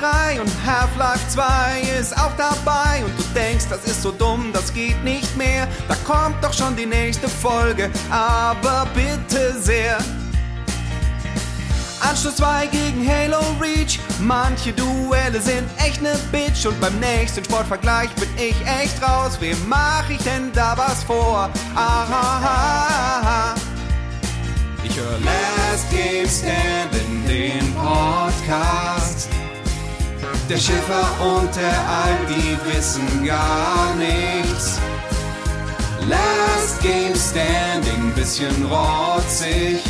3 und Half-Life 2 ist auch dabei und du denkst, das ist so dumm, das geht nicht mehr. Da kommt doch schon die nächste Folge, aber bitte sehr. Anschluss 2 gegen Halo Reach. Manche Duelle sind echt ne Bitch. Und beim nächsten Sportvergleich bin ich echt raus. Wem mach ich denn da was vor? Aha. Ich höre Last Game Stand in den Podcast. Der Schiffer und der Alp, die wissen gar nichts. Last Game Standing, bisschen rotzig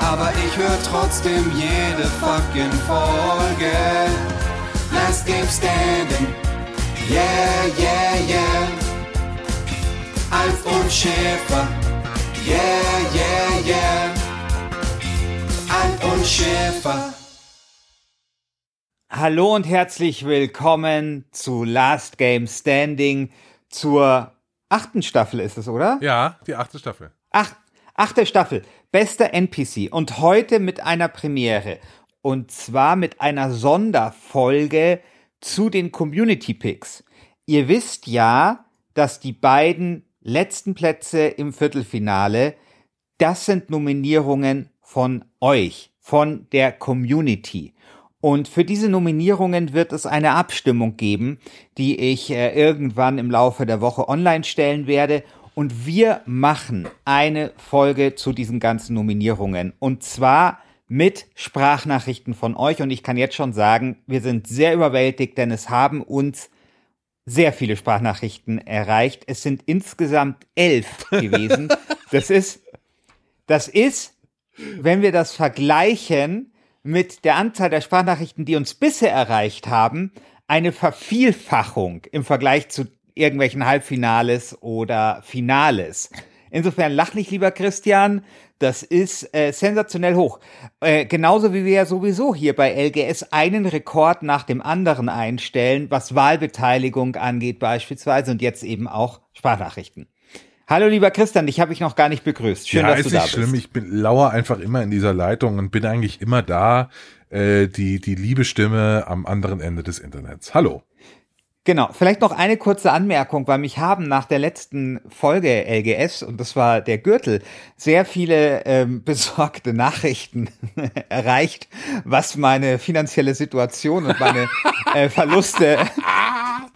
aber ich höre trotzdem jede fucking Folge. Last Game Standing, yeah, yeah, yeah. Alf und Schäfer, yeah, yeah, yeah. Alf und Schäfer. Hallo und herzlich willkommen zu Last Game Standing zur achten Staffel ist es, oder? Ja, die achte Staffel. Ach, achte Staffel. Bester NPC und heute mit einer Premiere. Und zwar mit einer Sonderfolge zu den Community Picks. Ihr wisst ja, dass die beiden letzten Plätze im Viertelfinale, das sind Nominierungen von euch, von der Community. Und für diese Nominierungen wird es eine Abstimmung geben, die ich äh, irgendwann im Laufe der Woche online stellen werde. Und wir machen eine Folge zu diesen ganzen Nominierungen. Und zwar mit Sprachnachrichten von euch. Und ich kann jetzt schon sagen, wir sind sehr überwältigt, denn es haben uns sehr viele Sprachnachrichten erreicht. Es sind insgesamt elf gewesen. Das ist, das ist, wenn wir das vergleichen mit der Anzahl der Sprachnachrichten, die uns bisher erreicht haben, eine Vervielfachung im Vergleich zu irgendwelchen Halbfinales oder Finales. Insofern lach nicht, lieber Christian. Das ist äh, sensationell hoch. Äh, genauso wie wir ja sowieso hier bei LGS einen Rekord nach dem anderen einstellen, was Wahlbeteiligung angeht beispielsweise und jetzt eben auch Sprachnachrichten. Hallo lieber Christian, dich habe ich noch gar nicht begrüßt. Schön, ja, dass du da nicht bist. schlimm. Ich bin lauer einfach immer in dieser Leitung und bin eigentlich immer da, äh, die die liebe Stimme am anderen Ende des Internets. Hallo. Genau, vielleicht noch eine kurze Anmerkung, weil mich haben nach der letzten Folge LGS, und das war der Gürtel, sehr viele ähm, besorgte Nachrichten erreicht, was meine finanzielle Situation und meine äh, Verluste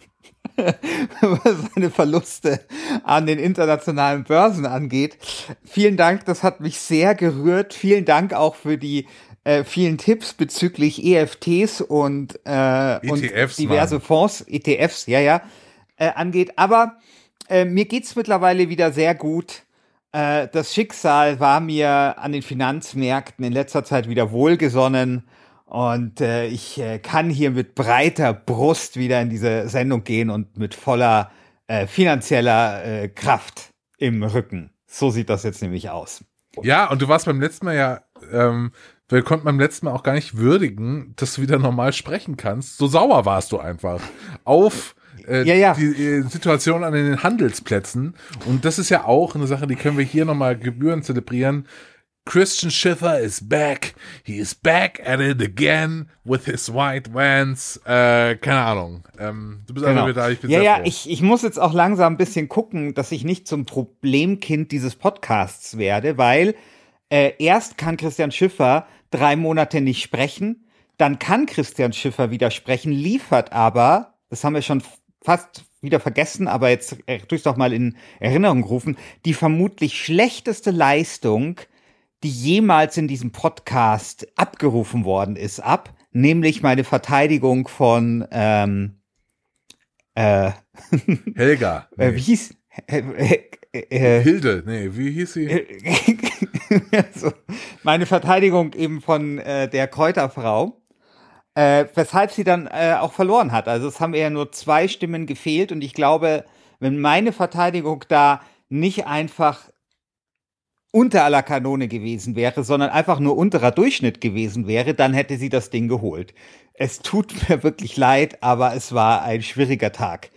seine Verluste an den internationalen Börsen angeht. Vielen Dank, das hat mich sehr gerührt. Vielen Dank auch für die äh, vielen Tipps bezüglich EFTs und, äh, und ETFs, diverse Mann. Fonds, ETFs, ja, ja, äh, angeht. Aber äh, mir geht's mittlerweile wieder sehr gut. Äh, das Schicksal war mir an den Finanzmärkten in letzter Zeit wieder wohlgesonnen. Und äh, ich äh, kann hier mit breiter Brust wieder in diese Sendung gehen und mit voller äh, finanzieller äh, Kraft im Rücken. So sieht das jetzt nämlich aus. Ja, und du warst beim letzten Mal ja, ähm, wir konnten beim letzten Mal auch gar nicht würdigen, dass du wieder normal sprechen kannst. So sauer warst du einfach auf äh, Ja, ja. die äh, Situation an den Handelsplätzen. Und das ist ja auch eine Sache, die können wir hier nochmal gebühren zelebrieren. Christian Schiffer is back. He is back at it again with his white vans. Äh, keine Ahnung. Ähm, du bist einfach wieder da. Ich bin Genau. ja, ja, froh. ich, ich muss jetzt auch langsam ein bisschen gucken, dass ich nicht zum Problemkind dieses Podcasts werde, weil äh, erst kann Christian Schiffer drei Monate nicht sprechen, dann kann Christian Schiffer wieder sprechen, liefert aber, das haben wir schon fast wieder vergessen, aber jetzt äh, durch doch mal in Erinnerung rufen, die vermutlich schlechteste Leistung, die jemals in diesem Podcast abgerufen worden ist, ab, nämlich meine Verteidigung von ähm, äh, Helga. äh, Nee. wie hieß äh, äh, äh, Hilde. Nee, wie hieß sie? also, meine Verteidigung eben von äh, der Kräuterfrau, äh, weshalb sie dann äh, auch verloren hat. Also es haben ja nur zwei Stimmen gefehlt und ich glaube, wenn meine Verteidigung da nicht einfach unter aller Kanone gewesen wäre, sondern einfach nur unterer Durchschnitt gewesen wäre, dann hätte sie das Ding geholt. Es tut mir wirklich leid, aber es war ein schwieriger Tag.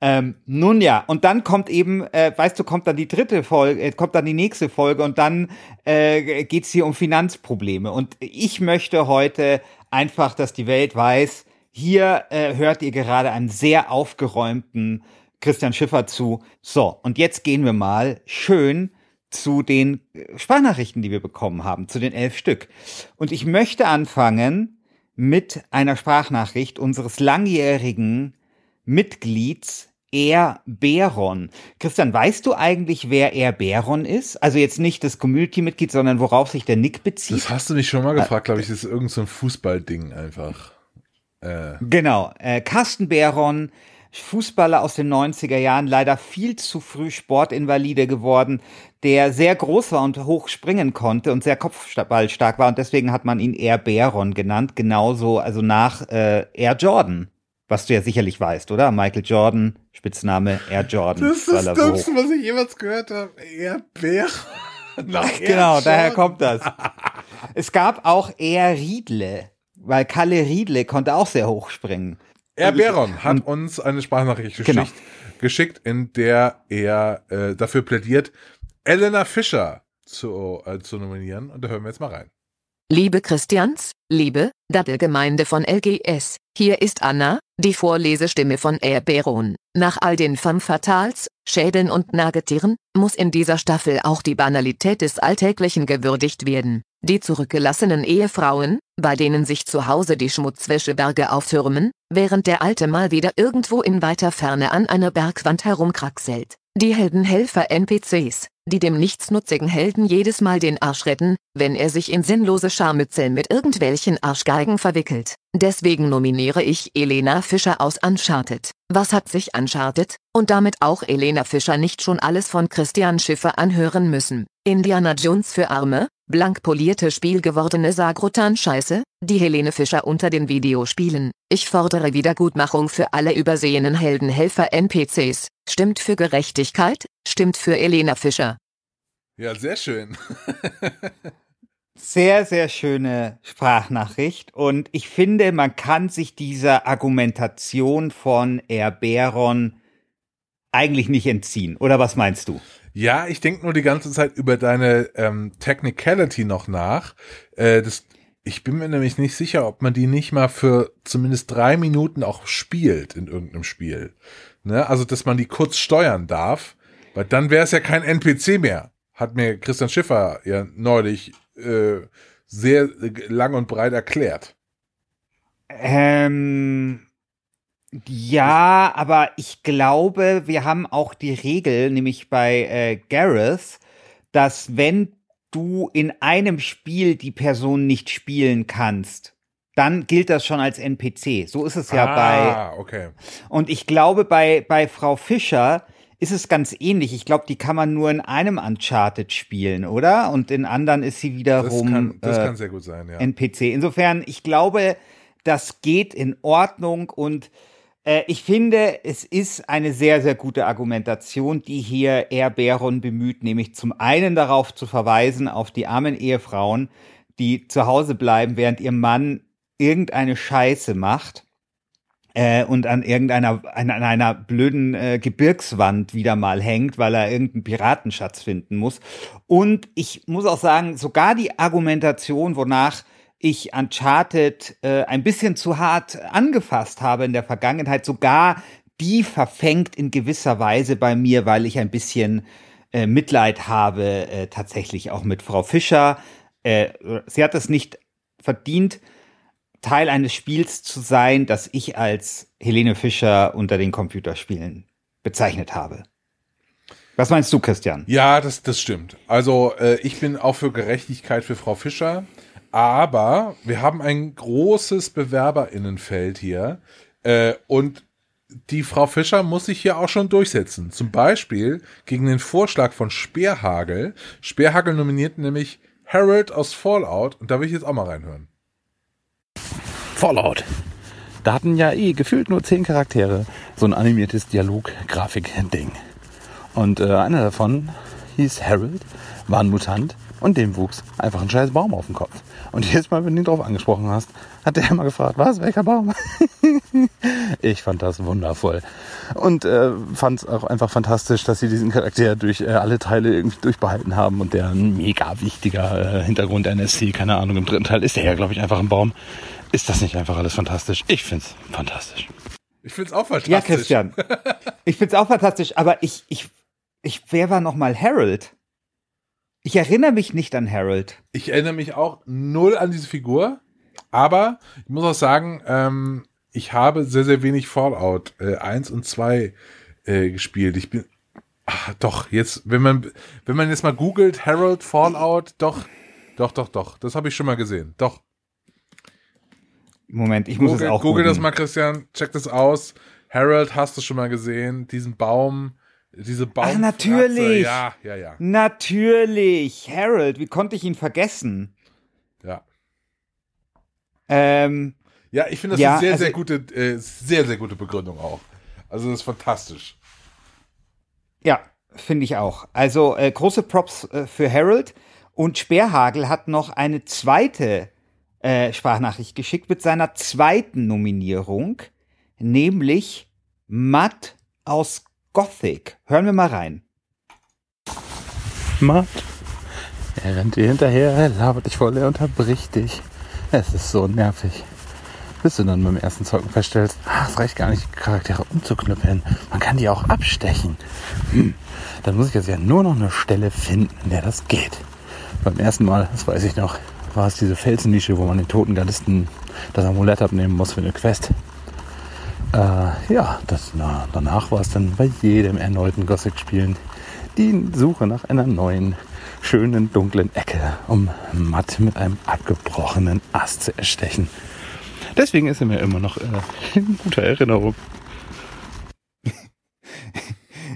Ähm, nun ja, und dann kommt eben, äh, weißt du, kommt dann die dritte Folge, äh, kommt dann die nächste Folge und dann äh, geht es hier um Finanzprobleme. Und ich möchte heute einfach, dass die Welt weiß, hier äh, hört ihr gerade einen sehr aufgeräumten Christian Schiffer zu. So, und jetzt gehen wir mal schön zu den äh, Sprachnachrichten, die wir bekommen haben, zu den elf Stück. Und ich möchte anfangen mit einer Sprachnachricht unseres langjährigen Mitglieds Air Beron. Christian, weißt du eigentlich, wer Air Beron ist? Also jetzt nicht das Community-Mitglied, sondern worauf sich der Nick bezieht? Das hast du mich schon mal gefragt, glaube ich. Das ist irgendein so Fußballding einfach. Äh. Genau. Äh, Carsten Beron, Fußballer aus den 90er Jahren, leider viel zu früh Sportinvalide geworden, der sehr groß war und hoch springen konnte und sehr kopfballstark war und deswegen hat man ihn Air Beron genannt, genauso, also nach äh, Air Jordan was du ja sicherlich weißt, oder? Michael Jordan, Spitzname Air Jordan. Das ist das Dümmste, was ich jemals gehört habe. Air Bär. genau, daher kommt das. es gab auch Air Riedle, weil Kalle Riedle konnte auch sehr hoch springen. Air Beron hat uns eine Sprachnachricht geschickt, genau. geschickt in der er äh, dafür plädiert, Elena Fischer zu, äh, zu nominieren. Und da hören wir jetzt mal rein. Liebe Christians, liebe Daddelgemeinde von LGS, hier ist Anna, die Vorlesestimme von Air Beron. Nach all den Femme Fatals, Schädeln und Nagetieren, muss in dieser Staffel auch die Banalität des Alltäglichen gewürdigt werden. Die zurückgelassenen Ehefrauen, bei denen sich zu Hause die Schmutzwäscheberge auftürmen, während der Alte mal wieder irgendwo in weiter Ferne an einer Bergwand herumkraxelt. Die Heldenhelfer-NPCs, die dem nichtsnutzigen Helden jedes Mal den Arsch retten, wenn er sich in sinnlose Scharmützeln mit irgendwelchen Arschgeigen verwickelt. Deswegen nominiere ich Elena Fischer aus Uncharted. Was hat sich Uncharted, und damit auch Elena Fischer nicht schon alles von Christian Schiffer anhören müssen? Indiana Jones für Arme, blank polierte spielgewordene Sagrotan-Scheiße, die Helene Fischer unter den Videospielen. Ich fordere Wiedergutmachung für alle übersehenen Heldenhelfer-NPCs. Stimmt für Gerechtigkeit, stimmt für Elena Fischer. Ja, sehr schön. sehr, sehr schöne Sprachnachricht. Und ich finde, man kann sich dieser Argumentation von Erberon eigentlich nicht entziehen. Oder was meinst du? Ja, ich denke nur die ganze Zeit über deine ähm, Technicality noch nach. Äh, das, ich bin mir nämlich nicht sicher, ob man die nicht mal für zumindest drei Minuten auch spielt in irgendeinem Spiel. Ne? Also, dass man die kurz steuern darf, weil dann wäre es ja kein NPC mehr. Hat mir Christian Schiffer ja neulich äh, sehr lang und breit erklärt. Ähm, ja, aber ich glaube, wir haben auch die Regel, nämlich bei äh, Gareth, dass wenn du in einem Spiel die Person nicht spielen kannst, dann gilt das schon als NPC. So ist es ja ah, bei. Ah, okay. Und ich glaube, bei, bei Frau Fischer ist es ganz ähnlich. Ich glaube, die kann man nur in einem Uncharted spielen, oder? Und in anderen ist sie wiederum das kann, das äh, kann sehr gut sein, ja. NPC. Insofern, ich glaube, das geht in Ordnung und äh, ich finde, es ist eine sehr, sehr gute Argumentation, die hier Air Baron bemüht, nämlich zum einen darauf zu verweisen, auf die armen Ehefrauen, die zu Hause bleiben, während ihr Mann irgendeine Scheiße macht äh, und an irgendeiner an, an einer blöden äh, Gebirgswand wieder mal hängt, weil er irgendeinen Piratenschatz finden muss. Und ich muss auch sagen, sogar die Argumentation, wonach ich Uncharted äh, ein bisschen zu hart angefasst habe in der Vergangenheit, sogar die verfängt in gewisser Weise bei mir, weil ich ein bisschen äh, Mitleid habe, äh, tatsächlich auch mit Frau Fischer. Äh, sie hat es nicht verdient, Teil eines Spiels zu sein, das ich als Helene Fischer unter den Computerspielen bezeichnet habe. Was meinst du, Christian? Ja, das, das stimmt. Also äh, ich bin auch für Gerechtigkeit für Frau Fischer. Aber wir haben ein großes Bewerberinnenfeld hier. Äh, und die Frau Fischer muss sich hier auch schon durchsetzen. Zum Beispiel gegen den Vorschlag von Speerhagel. Speerhagel nominiert nämlich Harold aus Fallout. Und da will ich jetzt auch mal reinhören. Fallout. Da hatten ja eh gefühlt nur zehn Charaktere. So ein animiertes Dialog-Grafik-Ding. Und äh, einer davon hieß Harold, war ein Mutant Und dem wuchs einfach ein scheiß Baum auf den Kopf. Und jedes Mal, wenn du ihn drauf angesprochen hast, hat der immer gefragt, was, welcher Baum? ich fand das wundervoll. Und äh, fand es auch einfach fantastisch, dass sie diesen Charakter durch äh, alle Teile irgendwie durchbehalten haben und der ein mega wichtiger äh, Hintergrund NSC, keine Ahnung, im dritten Teil ist der ja, glaube ich, einfach ein Baum. Ist das nicht einfach alles fantastisch? Ich find's fantastisch. Ich find's auch fantastisch. Ja, Christian. Ich find's auch fantastisch, aber ich, ich, ich, wer war nochmal Harold? Ich erinnere mich nicht an Harold. Ich erinnere mich auch null an diese Figur, aber ich muss auch sagen, ähm, ich habe sehr, sehr wenig Fallout äh, 1 und 2 äh, gespielt. Ich bin, ach, doch, jetzt, wenn man, wenn man jetzt mal googelt, Harold Fallout, doch, doch, doch, doch, das habe ich schon mal gesehen, doch. Moment, ich muss Google, es auch Google das googeln. mal, Christian, check das aus. Harold hast du schon mal gesehen, diesen Baum, diese Baum. natürlich. Ja, ja, ja, Natürlich, Harold, wie konnte ich ihn vergessen? ja. Ähm, Ja, ich finde das Ja, eine sehr, also- sehr gute, äh, sehr, sehr gute Begründung auch. Also das ist fantastisch. ja, finde ich auch. Also äh, große Props äh, für Harold und Sperrhagel hat noch eine zweite äh, Sprachnachricht geschickt mit seiner zweiten Nominierung, nämlich Matt aus Gothic. Hören wir mal rein. Matt. Er rennt dir hinterher, er labert dich voll, er unterbricht dich. Es ist so nervig. Bis du dann beim ersten Zocken feststellst, ach, es reicht gar nicht, Charaktere umzuknüppeln. Man kann die auch abstechen. Hm. Dann muss ich jetzt ja nur noch eine Stelle finden, in der das geht. Beim ersten Mal, das weiß ich noch, war es diese Felsennische, wo man den toten Gardisten das Amulett abnehmen muss für eine Quest. Äh, ja, das, na, danach war es dann bei jedem erneuten Gothic-Spielen die Suche nach einer neuen, schönen, dunklen Ecke, um Matt mit einem abgebrochenen Ast zu erstechen. Deswegen ist er mir immer noch äh, in guter Erinnerung.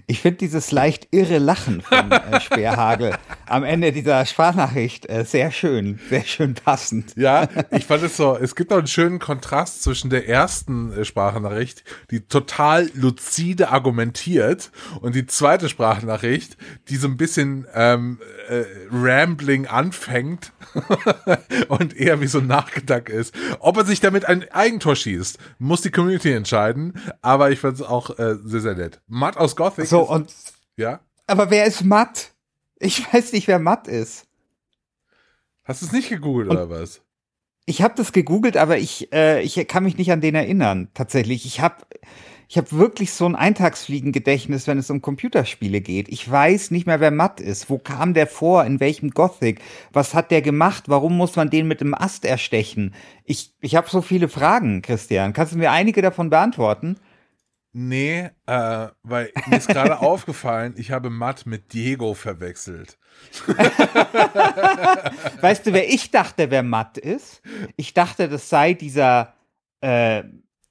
Ich finde dieses leicht irre Lachen von äh, Sperrhagel am Ende dieser Sprachnachricht äh, sehr schön, sehr schön passend. Ja, ich fand es so, es gibt auch einen schönen Kontrast zwischen der ersten äh, Sprachnachricht, die total lucide argumentiert, und die zweite Sprachnachricht, die so ein bisschen ähm, äh, rambling anfängt und eher wie so ein Nachgedanke ist. Ob er sich damit ein Eigentor schießt, muss die Community entscheiden, aber ich fand es auch äh, sehr, sehr nett. Matt aus Gothic. So, ist, und ja? aber wer ist Matt? Ich weiß nicht, wer Matt ist. Hast du es nicht gegoogelt Und- oder was? Ich habe das gegoogelt, aber ich, äh, ich kann mich nicht an den erinnern, tatsächlich. Ich habe ich hab wirklich so ein Eintagsfliegengedächtnis, wenn es um Computerspiele geht. Ich weiß nicht mehr, wer Matt ist. Wo kam der vor? In welchem Gothic? Was hat der gemacht? Warum muss man den mit dem Ast erstechen? Ich, ich habe so viele Fragen, Christian. Kannst du mir einige davon beantworten? Nee, äh, weil mir ist gerade aufgefallen, ich habe Matt mit Diego verwechselt. Weißt du, wer ich dachte, wer Matt ist? Ich dachte, das sei dieser, äh,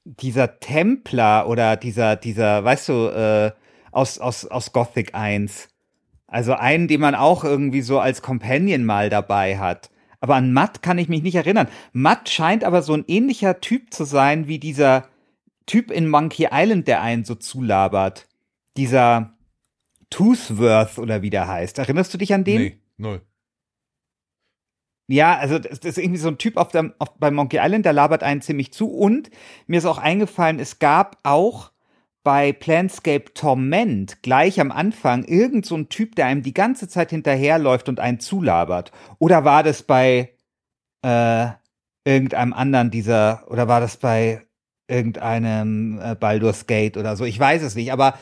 dieser Templer oder dieser, dieser, weißt du, äh, aus, aus, aus Gothic 1. Also einen, den man auch irgendwie so als Companion mal dabei hat. Aber an Matt kann ich mich nicht erinnern. Matt scheint aber so ein ähnlicher Typ zu sein wie dieser Typ in Monkey Island, der einen so zulabert. Dieser Toothworth oder wie der heißt. Erinnerst du dich an den? Nee, null. Ja, also das ist irgendwie so ein Typ auf der, auf, bei Monkey Island, der labert einen ziemlich zu. Und mir ist auch eingefallen, es gab auch bei Planscape Torment gleich am Anfang irgend so ein Typ, der einem die ganze Zeit hinterherläuft und einen zulabert. Oder war das bei äh, irgendeinem anderen dieser, oder war das bei irgendeinem äh, Baldur's Gate oder so? Ich weiß es nicht, aber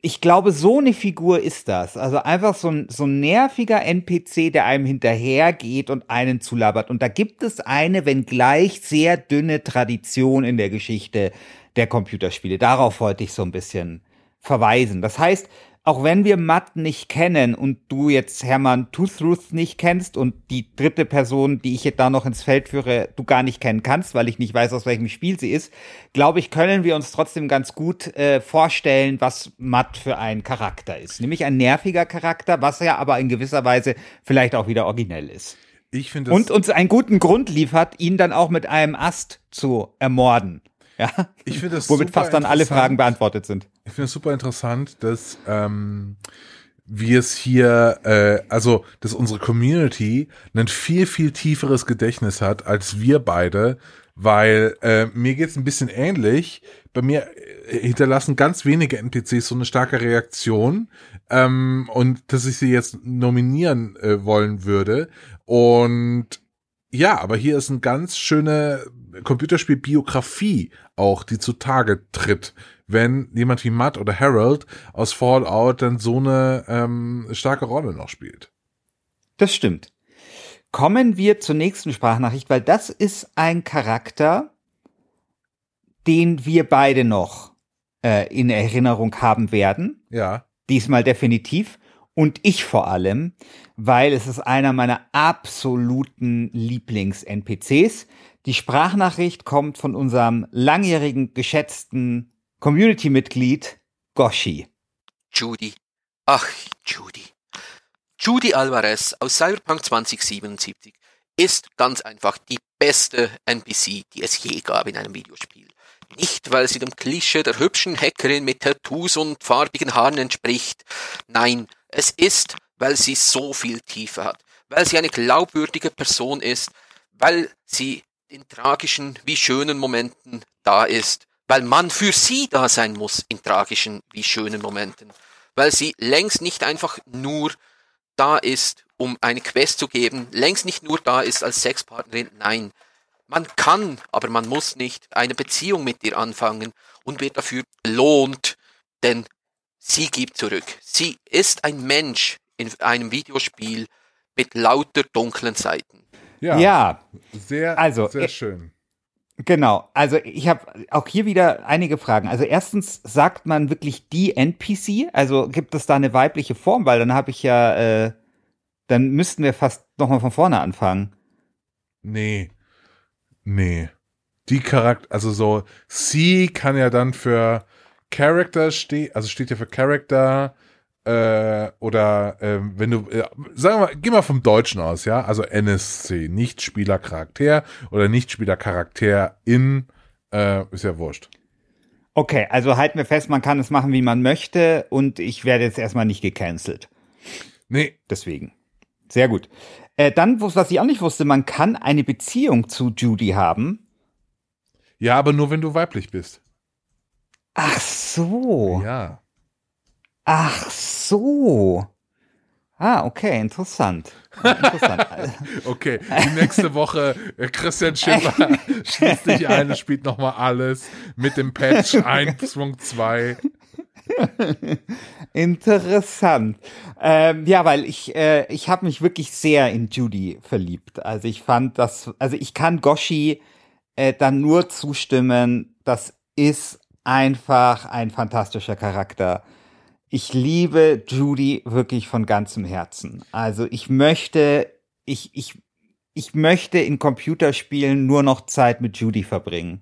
ich glaube, so eine Figur ist das. Also einfach so ein, so ein nerviger NPC, der einem hinterhergeht und einen zulabert. Und da gibt es eine, wenngleich sehr dünne Tradition in der Geschichte der Computerspiele. Darauf wollte ich so ein bisschen verweisen. Das heißt, auch wenn wir Matt nicht kennen und du jetzt Hermann Toothrooth nicht kennst und die dritte Person, die ich jetzt da noch ins Feld führe, du gar nicht kennen kannst, weil ich nicht weiß, aus welchem Spiel sie ist, glaube ich, können wir uns trotzdem ganz gut äh, vorstellen, was Matt für ein Charakter ist. Nämlich ein nerviger Charakter, was ja aber in gewisser Weise vielleicht auch wieder originell ist. Ich finde Und uns einen guten Grund liefert, ihn dann auch mit einem Ast zu ermorden. Ja, ich finde das womit fast dann alle. Fragen beantwortet sind. Ich finde es super interessant, dass ähm, wir es hier, äh, also dass unsere Community ein viel, viel tieferes Gedächtnis hat als wir beide, weil äh, mir geht's ein bisschen ähnlich. Bei mir äh, hinterlassen ganz wenige NPCs so eine starke Reaktion ähm, und dass ich sie jetzt nominieren äh, wollen würde. Und ja, aber hier ist eine ganz schöne Computerspiel-Biografie auch, die zutage tritt, wenn jemand wie Matt oder Harold aus Fallout dann so eine ähm, starke Rolle noch spielt. Das stimmt. Kommen wir zur nächsten Sprachnachricht, weil das ist ein Charakter, den wir beide noch äh, in Erinnerung haben werden. Ja. Diesmal definitiv. Und ich vor allem, weil es ist einer meiner absoluten Lieblings-NPCs. Die Sprachnachricht kommt von unserem langjährigen, geschätzten Community-Mitglied Goshi. Judy. Ach, Judy. Judy Alvarez aus Cyberpunk 2077 ist ganz einfach die beste NPC, die es je gab in einem Videospiel. Nicht, weil sie dem Klischee der hübschen Hackerin mit Tattoos und farbigen Haaren entspricht. Nein, es ist, weil sie so viel Tiefe hat, weil sie eine glaubwürdige Person ist, weil sie in tragischen wie schönen Momenten da ist, weil man für sie da sein muss in tragischen wie schönen Momenten, weil sie längst nicht einfach nur da ist, um eine Quest zu geben, längst nicht nur da ist als Sexpartnerin, nein. Man kann, aber man muss nicht eine Beziehung mit ihr anfangen und wird dafür belohnt, denn sie gibt zurück. Sie ist ein Mensch in einem Videospiel mit lauter dunklen Seiten. Ja. Ja, Sehr, Also, sehr äh, schön. Genau, also ich habe auch hier wieder einige Fragen. Also erstens, sagt man wirklich die NPC? Also gibt es da eine weibliche Form? Weil dann habe ich ja, äh, dann müssten wir fast nochmal von vorne anfangen. Nee. Nee. Die Charakter, also so, sie kann ja dann für Character stehen, also steht ja für Character, äh, oder ähm, wenn du, äh, sagen wir mal, geh mal vom Deutschen aus, ja, also NSC, Nicht-Spieler-Charakter oder Nicht-Spieler-Charakter in, äh, ist ja wurscht. Okay, also halten wir fest, man kann es machen, wie man möchte und ich werde jetzt erstmal nicht gecancelt. Nee, Deswegen. Sehr gut. Äh, dann, was ich auch nicht wusste, man kann eine Beziehung zu Judy haben. ja, aber nur wenn du weiblich bist. Ach so. Ja. Ach so. Ah, okay, interessant. Interessant. Okay, die nächste Woche äh, Christian Schiffer schließt sich ein und spielt nochmal alles mit dem Patch 1.2. Interessant. Ähm, ja, weil ich, äh, ich habe mich wirklich sehr in Judy verliebt. Also ich fand das, also ich kann Goshi äh, dann nur zustimmen. Das ist einfach ein fantastischer Charakter. Ich liebe Judy wirklich von ganzem Herzen. Also ich möchte, ich, ich, ich möchte in Computerspielen nur noch Zeit mit Judy verbringen.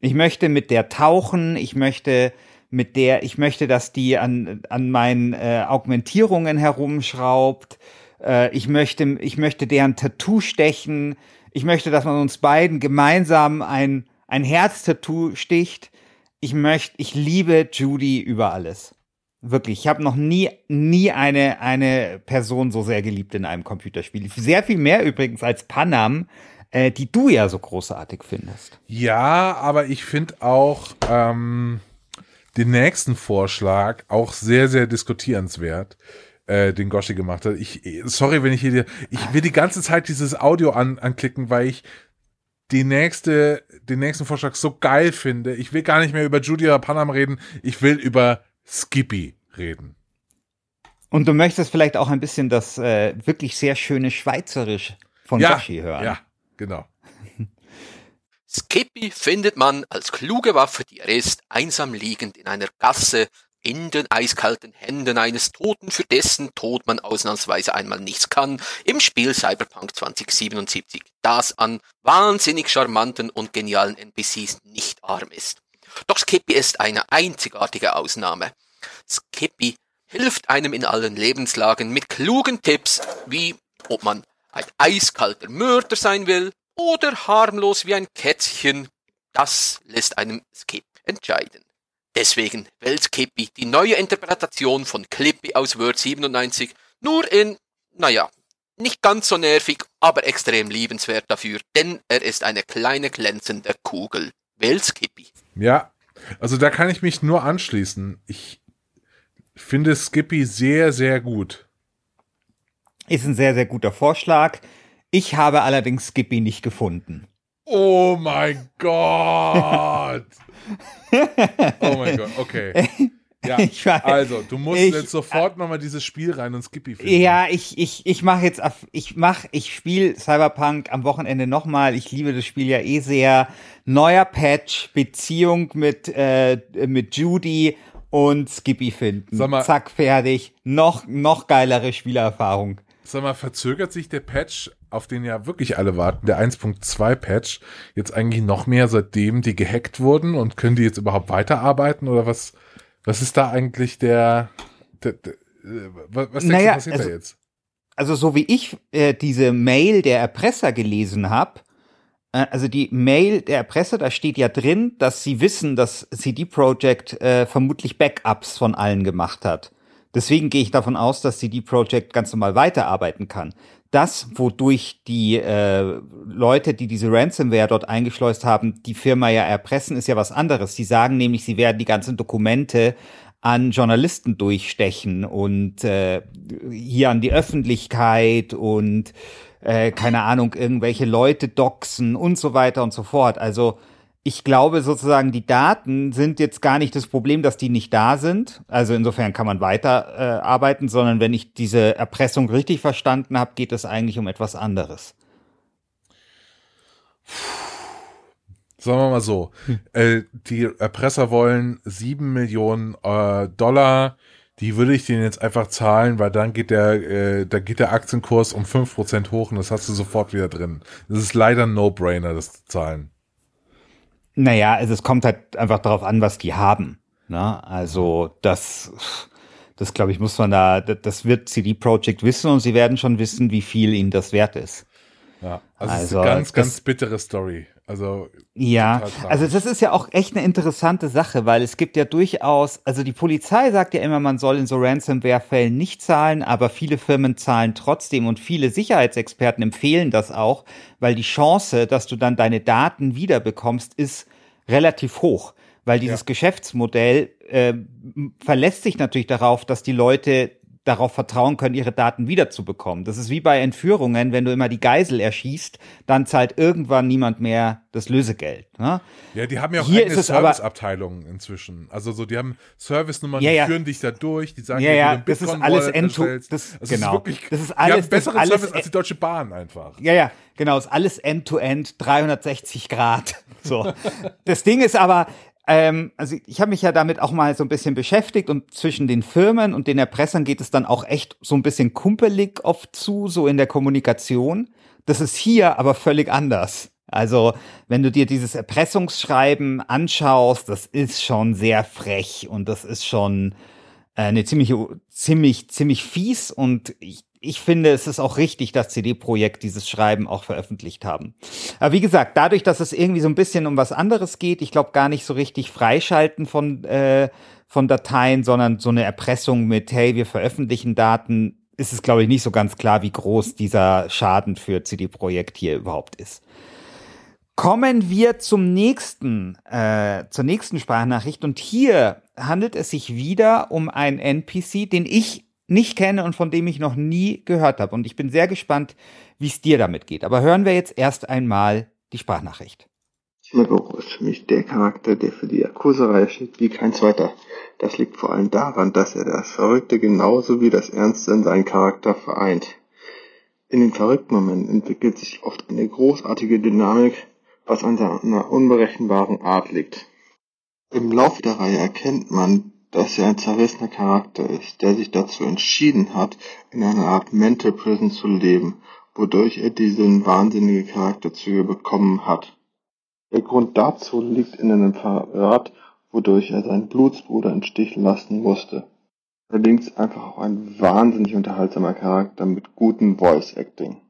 Ich möchte mit der tauchen, ich möchte mit der, ich möchte, dass die an, an meinen äh, Augmentierungen herumschraubt. Äh, ich möchte, ich möchte deren Tattoo stechen. Ich möchte, dass man uns beiden gemeinsam ein, ein Herztattoo sticht. Ich möchte, ich liebe Judy über alles. Wirklich, ich habe noch nie, nie eine, eine Person so sehr geliebt in einem Computerspiel. Sehr viel mehr übrigens als Panam, äh, die du ja so großartig findest. Ja, aber ich finde auch ähm, den nächsten Vorschlag auch sehr, sehr diskutierenswert, äh, den Goshi gemacht hat. Ich, sorry, wenn ich hier, ich will die ganze Zeit dieses Audio an, anklicken, weil ich die nächste, den nächsten Vorschlag so geil finde. Ich will gar nicht mehr über Judy oder Panam reden. Ich will über Skippy reden. Und du möchtest vielleicht auch ein bisschen das äh, wirklich sehr schöne Schweizerisch von Ja, Goshi hören. ja, genau. Skippy findet man als kluge Waffe, die er ist, einsam liegend in einer Gasse in den eiskalten Händen eines Toten, für dessen Tod man ausnahmsweise einmal nichts kann, im Spiel Cyberpunk 2077, das an wahnsinnig charmanten und genialen NPCs nicht arm ist. Doch Skippy ist eine einzigartige Ausnahme. Skippy hilft einem in allen Lebenslagen mit klugen Tipps, wie ob man ein eiskalter Mörder sein will oder harmlos wie ein Kätzchen. Das lässt einem Skip entscheiden. Deswegen Weltkippy, die neue Interpretation von Clippy aus Word 97, nur in, naja, nicht ganz so nervig, aber extrem liebenswert dafür, denn er ist eine kleine glänzende Kugel. Weltskippy. Ja, also da kann ich mich nur anschließen. Ich finde Skippy sehr, sehr gut. Ist ein sehr, sehr guter Vorschlag. Ich habe allerdings Skippy nicht gefunden. Oh mein Gott! oh mein Gott, okay. Ja, Ich weiß. also, du musst Ich- jetzt sofort nochmal dieses Spiel rein und Skippy finden. Ja, ich, ich, ich mache jetzt, auf- ich mach, ich spiele Cyberpunk am Wochenende nochmal. Ich liebe das Spiel ja eh sehr. Neuer Patch, Beziehung mit, äh, mit Judy und Skippy finden. Mal- Zack, fertig. Noch, noch geilere Spielerfahrung. Sag mal, verzögert sich der Patch, auf den ja wirklich alle warten, der 1.2 Patch, jetzt eigentlich noch mehr, seitdem die gehackt wurden und können die jetzt überhaupt weiterarbeiten oder was, was ist da eigentlich der, der, der äh, was, Naja, du, passiert also- da jetzt? also so wie ich äh, diese Mail der Erpresser gelesen habe, äh, also die Mail der Erpresser, da steht ja drin, dass sie wissen, dass CD Projekt äh, vermutlich Backups von allen gemacht hat. Deswegen gehe ich davon aus, dass CD Projekt ganz normal weiterarbeiten kann. Das, wodurch die äh, Leute, die diese Ransomware dort eingeschleust haben, die Firma ja erpressen, ist ja was anderes. Sie sagen nämlich, sie werden die ganzen Dokumente an Journalisten durchstechen und äh, hier an die Öffentlichkeit und äh, keine Ahnung, irgendwelche Leute doxen und so weiter und so fort. Also ich glaube sozusagen, die Daten sind jetzt gar nicht das Problem, dass die nicht da sind. Also insofern kann man weiter äh, arbeiten, sondern wenn ich diese Erpressung richtig verstanden habe, geht es eigentlich um etwas anderes. Sagen wir mal so, äh, die Erpresser wollen sieben Millionen äh, Dollar, die würde ich denen jetzt einfach zahlen, weil dann geht der, äh, da geht der Aktienkurs um fünf Prozent hoch und das hast du sofort wieder drin. Das ist leider ein No-Brainer, das zu zahlen. Naja, also es kommt halt einfach darauf an, was die haben. Ne? Also das, das glaube ich, muss man da, das das wird CD Projekt wissen und sie werden schon wissen, wie viel ihnen das wert ist. Ja, also, es ist Also, eine ganz, das- ganz bittere Story. Also Ja, also das ist ja auch echt eine interessante Sache, weil es gibt ja durchaus, also die Polizei sagt ja immer, man soll in so Ransomware-Fällen nicht zahlen, aber viele Firmen zahlen trotzdem und viele Sicherheitsexperten empfehlen das auch, weil die Chance, dass du dann deine Daten wiederbekommst, ist relativ hoch, weil dieses Geschäftsmodell äh, verlässt sich natürlich darauf, dass die Leute darauf vertrauen können, ihre Daten wiederzubekommen. Das ist wie bei Entführungen, wenn du immer die Geisel erschießt, dann zahlt irgendwann niemand mehr das Lösegeld. Ne? Ja, die haben ja auch Hier eigene Serviceabteilungen inzwischen. Also so, die haben Service-Nummern, Ja, die ja. führen dich da durch, die sagen Ja, dir, ja, einen das ist alles end-to- erstellst. das- Es genau. Ist wirklich, Das ist die alles- haben das ist besseren alles Service als die Deutsche Bahn einfach. Ja, ja, genau, ist alles end-to-end, 360 Grad. So. Das Ding ist aber, ähm, also ich habe mich ja damit auch mal so ein bisschen beschäftigt und zwischen den Firmen und den Erpressern geht es dann auch echt so ein bisschen kumpelig oft zu, so in der Kommunikation. Das ist hier aber völlig anders. Also, wenn du dir dieses Erpressungsschreiben anschaust, das ist schon sehr frech und das ist schon äh, eine ziemliche, ziemlich, ziemlich fies und ich, ich finde, es ist auch richtig, dass CD-Projekt dieses Schreiben auch veröffentlicht haben. Aber wie gesagt, dadurch, dass es irgendwie so ein bisschen um was anderes geht, ich glaube gar nicht so richtig freischalten von, äh, von Dateien, sondern so eine Erpressung mit, hey, wir veröffentlichen Daten, ist es, glaube ich, nicht so ganz klar, wie groß dieser Schaden für CD-Projekt hier überhaupt ist. Kommen wir zum nächsten, äh, zur nächsten Sprachnachricht. Und hier handelt es sich wieder um einen NPC, den ich nicht kenne und von dem ich noch nie gehört habe. Und ich bin sehr gespannt, wie es dir damit geht. Aber hören wir jetzt erst einmal die Sprachnachricht. Shimaburo ist für mich der Charakter, der für die Yakuza-Reihe steht wie kein zweiter. Das liegt vor allem daran, dass er das Verrückte genauso wie das Ernste in seinen Charakter vereint. In den verrückten Momenten entwickelt sich oft eine großartige Dynamik, was an seiner unberechenbaren Art liegt. Im Laufe der Reihe erkennt man, dass er ein zerrissener Charakter ist, der sich dazu entschieden hat, in einer Art Mental Prison zu leben, wodurch er diese wahnsinnige Charakterzüge bekommen hat. Der Grund dazu liegt in einem Verrat, wodurch er seinen Blutsbruder im Stich lassen musste. Allerdings einfach auch ein wahnsinnig unterhaltsamer Charakter mit gutem Voice Acting.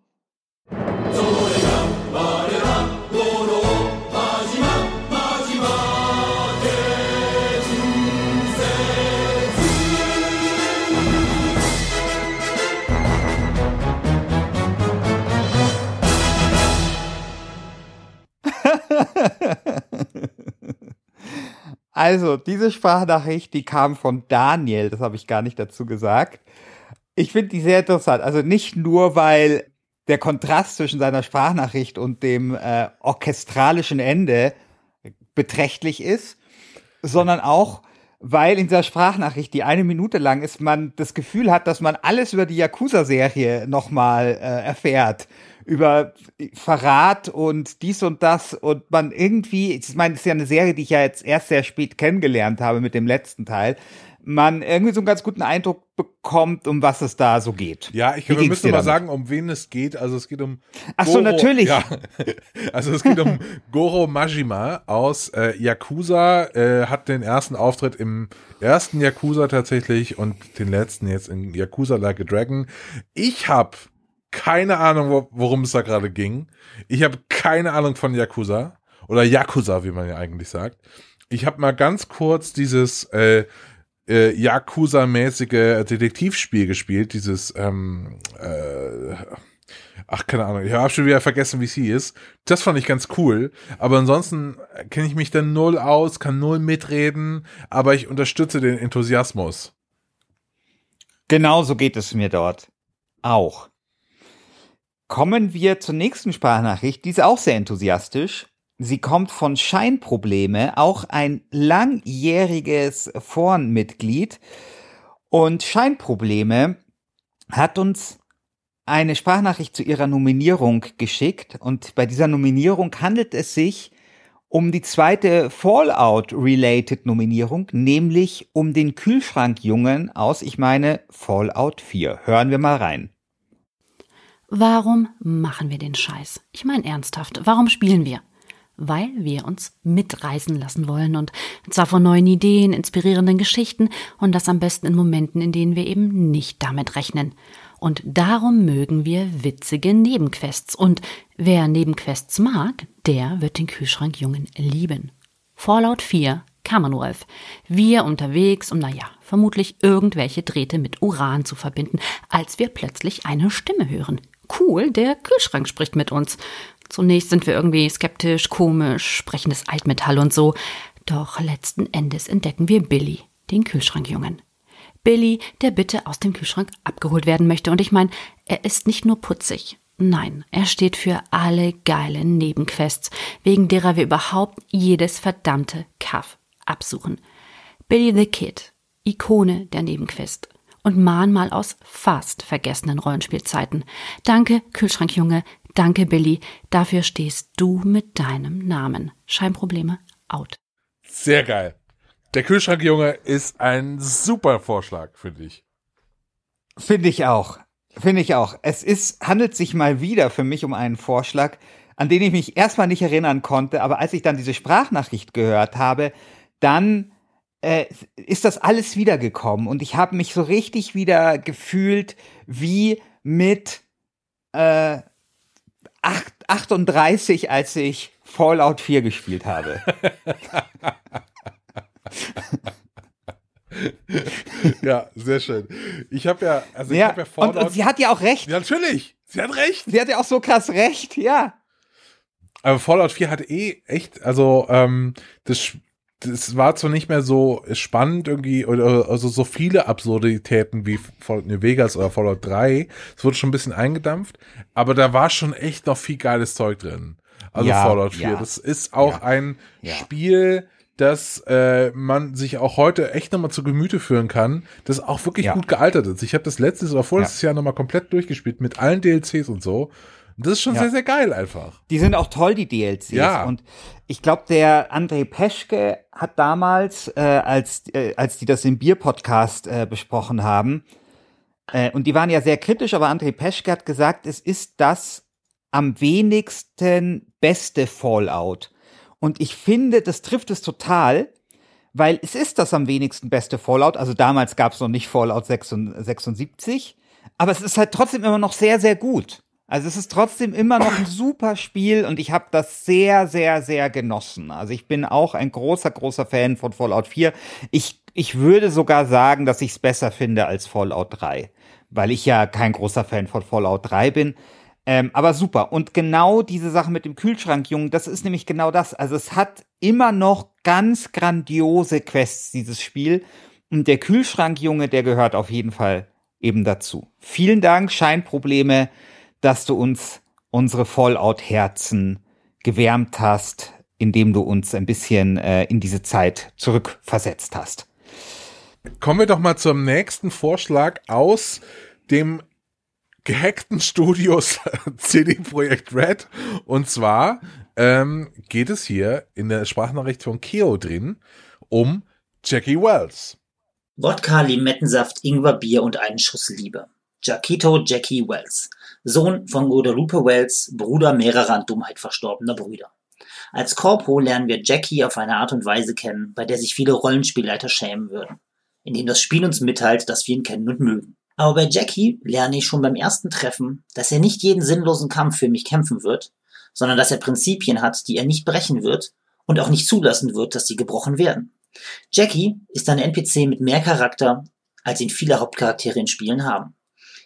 Also, diese Sprachnachricht, die kam von Daniel, das habe ich gar nicht dazu gesagt. Ich finde die sehr interessant. Also nicht nur, weil der Kontrast zwischen seiner Sprachnachricht und dem äh, orchestralischen Ende beträchtlich ist, sondern auch, weil in dieser Sprachnachricht, die eine Minute lang ist, man das Gefühl hat, dass man alles über die Yakuza-Serie nochmal äh, erfährt. Über Verrat und dies und das und man irgendwie, ich meine, es ist ja eine Serie, die ich ja jetzt erst sehr spät kennengelernt habe mit dem letzten Teil, man irgendwie so einen ganz guten Eindruck bekommt, um was es da so geht. Ja, ich Wie wir müssen mal damit? sagen, um wen es geht. Also es geht um Ach so, natürlich. Ja, also es geht um Goro Majima aus äh, Yakuza. Äh, hat den ersten Auftritt im ersten Yakuza tatsächlich und den letzten jetzt in Yakuza Like a Dragon. Ich habe keine Ahnung, wo, worum es da gerade ging. Ich habe keine Ahnung von Yakuza oder Yakuza, wie man ja eigentlich sagt. Ich habe mal ganz kurz dieses äh, äh, Yakuza-mäßige Detektivspiel gespielt, dieses, ähm, äh, ach, keine Ahnung, ich habe schon wieder vergessen, wie es hieß. Das fand ich ganz cool, aber ansonsten kenne ich mich dann null aus, kann null mitreden, aber ich unterstütze den Enthusiasmus. Genau so geht es mir dort. Auch. Kommen wir zur nächsten Sprachnachricht. Die ist auch sehr enthusiastisch. Sie kommt von Scheinprobleme, auch ein langjähriges Forenmitglied. Und Scheinprobleme hat uns eine Sprachnachricht zu ihrer Nominierung geschickt. Und bei dieser Nominierung handelt es sich um die zweite Fallout-related Nominierung, nämlich um den Kühlschrankjungen aus, ich meine, Fallout 4. Hören wir mal rein. Warum machen wir den Scheiß? Ich meine ernsthaft, warum spielen wir? Weil wir uns mitreißen lassen wollen und zwar von neuen Ideen, inspirierenden Geschichten und das am besten in Momenten, in denen wir eben nicht damit rechnen. Und darum mögen wir witzige Nebenquests und wer Nebenquests mag, der wird den Kühlschrankjungen lieben. Fallout 4 Commonwealth. Wir unterwegs, um naja, vermutlich irgendwelche Drähte mit Uran zu verbinden, als wir plötzlich eine Stimme hören. Cool, der Kühlschrank spricht mit uns. Zunächst sind wir irgendwie skeptisch, komisch, sprechendes Altmetall und so. Doch letzten Endes entdecken wir Billy, den Kühlschrankjungen. Billy, der bitte aus dem Kühlschrank abgeholt werden möchte. Und ich meine, er ist nicht nur putzig. Nein, er steht für alle geilen Nebenquests, wegen derer wir überhaupt jedes verdammte Kaff absuchen. Billy the Kid, Ikone der Nebenquest und Mahnmal aus fast vergessenen Rollenspielzeiten. Danke, Kühlschrankjunge, danke, Billy, dafür stehst du mit deinem Namen. Scheinprobleme, out. Sehr geil. Der Kühlschrankjunge ist ein super Vorschlag für dich. Finde ich auch. Finde ich auch. Es ist, handelt sich mal wieder für mich um einen Vorschlag, an den ich mich erstmal nicht erinnern konnte, aber als ich dann diese Sprachnachricht gehört habe, dann äh, ist das alles wiedergekommen und ich habe mich so richtig wieder gefühlt wie mit äh, 8, 38, als ich Fallout 4 gespielt habe. Ja, sehr schön. Ich habe ja, also ich ja, habe ja und, Fallout. und sie hat ja auch recht. ja, natürlich. Sie hat recht. Sie hat ja auch so krass recht, ja. Aber Fallout 4 hat eh echt, also ähm, das, das war zwar nicht mehr so spannend irgendwie, oder also so viele Absurditäten wie Fallout New Vegas oder Fallout 3. Es wurde schon ein bisschen eingedampft, aber da war schon echt noch viel geiles Zeug drin. Also Ja, Fallout 4. ja. Das ist auch Ja. ein Ja. Spiel, das äh, man sich auch heute echt nochmal zu Gemüte führen kann, das auch wirklich Ja. gut gealtert ist. Ich habe das letztes oder vorletztes Jahr nochmal komplett durchgespielt mit allen DLCs und so. Und das ist schon Ja. sehr, sehr geil einfach. Die sind auch toll, die DLCs. Ja. Und ich glaube, der André Peschke hat damals, äh, als, äh, als die das im Bier-Podcast äh, besprochen haben, äh, und die waren ja sehr kritisch, aber André Peschke hat gesagt, es ist das am wenigsten beste Fallout. Und ich finde, das trifft es total, weil es ist das am wenigsten beste Fallout. Also damals gab es noch nicht Fallout 76, aber es ist halt trotzdem immer noch sehr, sehr gut. Also es ist trotzdem immer noch ein super Spiel und ich habe das sehr, sehr, sehr genossen. Also ich bin auch ein großer, großer Fan von Fallout 4. Ich, ich würde sogar sagen, dass ich es besser finde als Fallout 3, weil ich ja kein großer Fan von Fallout 3 bin. Ähm, aber super. Und genau diese Sache mit dem Kühlschrankjungen, das ist nämlich genau das. Also es hat immer noch ganz grandiose Quests, dieses Spiel. Und der Kühlschrankjunge, der gehört auf jeden Fall eben dazu. Vielen Dank, Scheinprobleme, dass du uns unsere Fallout-Herzen gewärmt hast, indem du uns ein bisschen äh, in diese Zeit zurückversetzt hast. Kommen wir doch mal zum nächsten Vorschlag aus dem gehackten Studios CD Projekt Red. Und zwar ähm, geht es hier in der Sprachnachricht von Keo drin um Jackie Wells. Wodka, Limettensaft, Ingwer, Bier und einen Schuss Liebe. Jaquito Jackie Wells. Sohn von Guadalupe Wells, Bruder mehrerer an Dummheit verstorbener Brüder. Als Corpo lernen wir Jackie auf eine Art und Weise kennen, bei der sich viele Rollenspielleiter schämen würden. Indem das Spiel uns mitteilt, dass wir ihn kennen und mögen. Aber bei Jackie lerne ich schon beim ersten Treffen, dass er nicht jeden sinnlosen Kampf für mich kämpfen wird, sondern dass er Prinzipien hat, die er nicht brechen wird und auch nicht zulassen wird, dass sie gebrochen werden. Jackie ist ein NPC mit mehr Charakter, als ihn viele Hauptcharaktere in Spielen haben.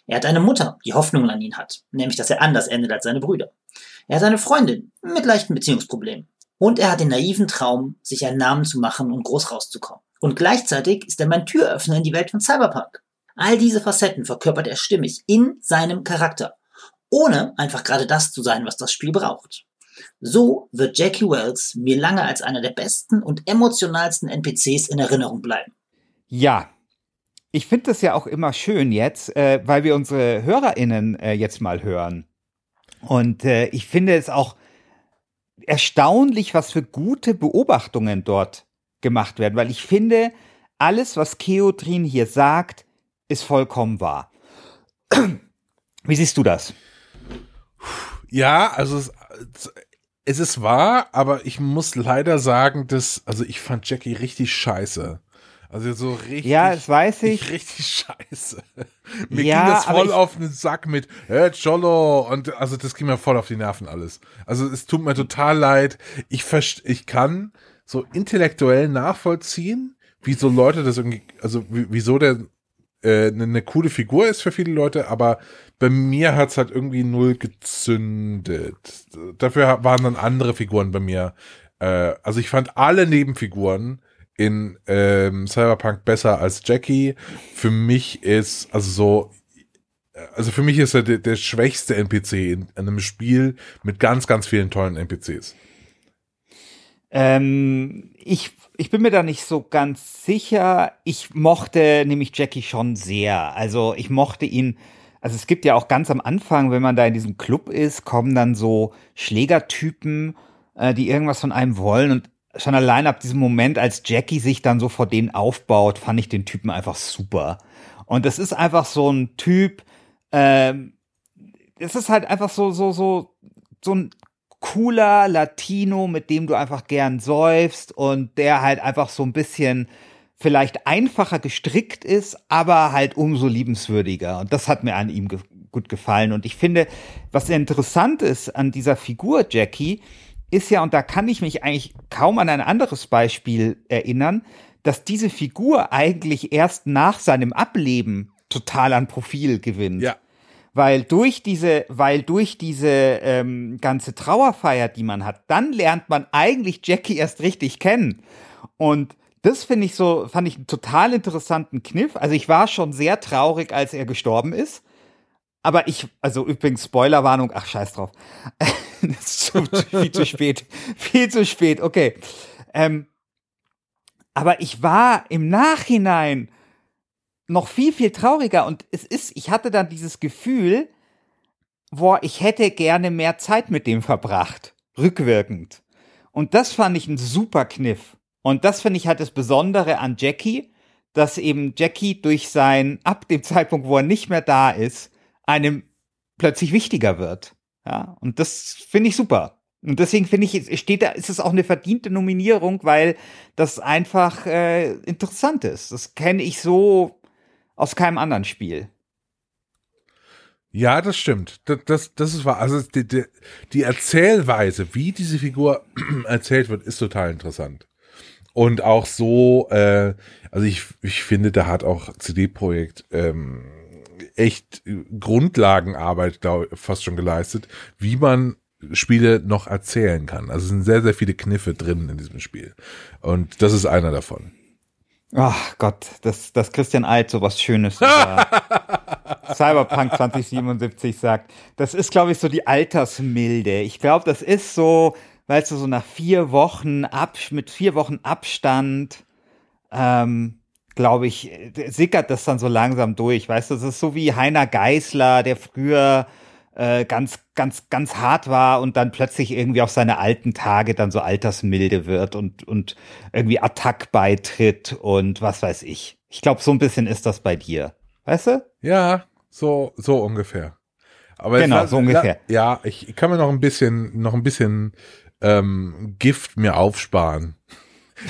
Er hat eine Mutter, die Hoffnungen an ihn hat, nämlich dass er anders endet als seine Brüder. Er hat eine Freundin mit leichten Beziehungsproblemen. Und er hat den naiven Traum, sich einen Namen zu machen und groß rauszukommen. Und gleichzeitig ist er mein Türöffner in die Welt von Cyberpunk. All diese Facetten verkörpert er stimmig in seinem Charakter, ohne einfach gerade das zu sein, was das Spiel braucht. So wird Jackie Wells mir lange als einer der besten und emotionalsten NPCs in Erinnerung bleiben. Ja, ich finde das ja auch immer schön jetzt, äh, weil wir unsere HörerInnen äh, jetzt mal hören. Und äh, ich finde es auch erstaunlich, was für gute Beobachtungen dort gemacht werden, weil ich finde, alles, was Keotrin hier sagt, ist vollkommen wahr. Wie siehst du das? Ja, also es, es ist wahr, aber ich muss leider sagen, dass, also ich fand Jackie richtig scheiße. Also so richtig. Ja, das weiß ich. Richtig scheiße. Mir Ja, ging das voll auf den Sack mit, hey, Cholo. Und also das ging mir voll auf die Nerven alles. Also es tut mir total leid. Ich ich kann so intellektuell nachvollziehen, wie so Leute das irgendwie, also wie- wieso der äh, eine ne coole Figur ist für viele Leute, aber bei mir hat's halt irgendwie null gezündet. Dafür waren dann andere Figuren bei mir. Äh, also ich fand alle Nebenfiguren in ähm, Cyberpunk besser als Jackie. Für mich ist, also so, also für mich ist er der, der schwächste NPC in einem Spiel mit ganz, ganz vielen tollen NPCs. Ähm, ich, ich bin mir da nicht so ganz sicher. Ich mochte nämlich Jackie schon sehr. Also ich mochte ihn. Also es gibt ja auch ganz am Anfang, wenn man da in diesem Club ist, kommen dann so Schlägertypen, äh, die irgendwas von einem wollen. Und schon allein ab diesem Moment, als Jackie sich dann so vor denen aufbaut, fand ich den Typen einfach super. Und das ist einfach so ein Typ, ähm, es ist halt einfach so, so, so, so ein cooler Latino, mit dem du einfach gern säufst und der halt einfach so ein bisschen vielleicht einfacher gestrickt ist, aber halt umso liebenswürdiger. Und das hat mir an ihm ge gut gefallen. Und ich finde, was interessant ist an dieser Figur Jackie, ist ja, und da kann ich mich eigentlich kaum an ein anderes Beispiel erinnern, dass diese Figur eigentlich erst nach seinem Ableben total an Profil gewinnt Ja. weil durch diese, weil durch diese ähm, ganze Trauerfeier, die man hat, dann lernt man eigentlich Jackie erst richtig kennen. Und das finde ich so, fand ich einen total interessanten Kniff. Also ich war schon sehr traurig, als er gestorben ist. Aber ich, also übrigens Spoilerwarnung, ach scheiß drauf. zu, viel zu spät. Viel zu spät, okay. Ähm, aber ich war im Nachhinein noch viel, viel trauriger. Und es ist, ich hatte dann dieses Gefühl, boah, ich hätte gerne mehr Zeit mit dem verbracht. Rückwirkend. Und das fand ich ein super Kniff. Und das finde ich halt das Besondere an Jackie, dass eben Jackie durch sein, ab dem Zeitpunkt, wo er nicht mehr da ist, einem plötzlich wichtiger wird. Ja, und das finde ich super. Und deswegen finde ich, steht da, ist es auch eine verdiente Nominierung, weil das einfach äh, interessant ist. Das kenne ich so aus keinem anderen Spiel. Ja, das stimmt. Das, das, das ist wahr. Also die, die, die Erzählweise, wie diese Figur erzählt wird, ist total interessant. Und auch so, äh, also ich, ich finde, da hat auch CD-Projekt ähm, echt Grundlagenarbeit glaub, fast schon geleistet, wie man Spiele noch erzählen kann. Also es sind sehr, sehr viele Kniffe drin in diesem Spiel. Und das ist einer davon. Ach Gott, dass, dass Christian Alt so was Schönes Cyberpunk 2077 sagt. Das ist, glaube ich, so die Altersmilde. Ich glaube, das ist so, weißt du, so nach vier Wochen ab, mit vier Wochen Abstand, ähm, glaube ich, sickert das dann so langsam durch. Weißt du, das ist so wie Heiner Geißler, der früher äh, ganz, ganz, ganz hart war und dann plötzlich irgendwie auf seine alten Tage dann so altersmilde wird und, und irgendwie Attack beitritt und was weiß ich. Ich glaube, so ein bisschen ist das bei dir. Weißt du? Ja, so, so ungefähr. Aber Genau, war- so ungefähr. Ja, ich, ich kann mir noch ein bisschen, noch ein bisschen ähm, Gift mir aufsparen.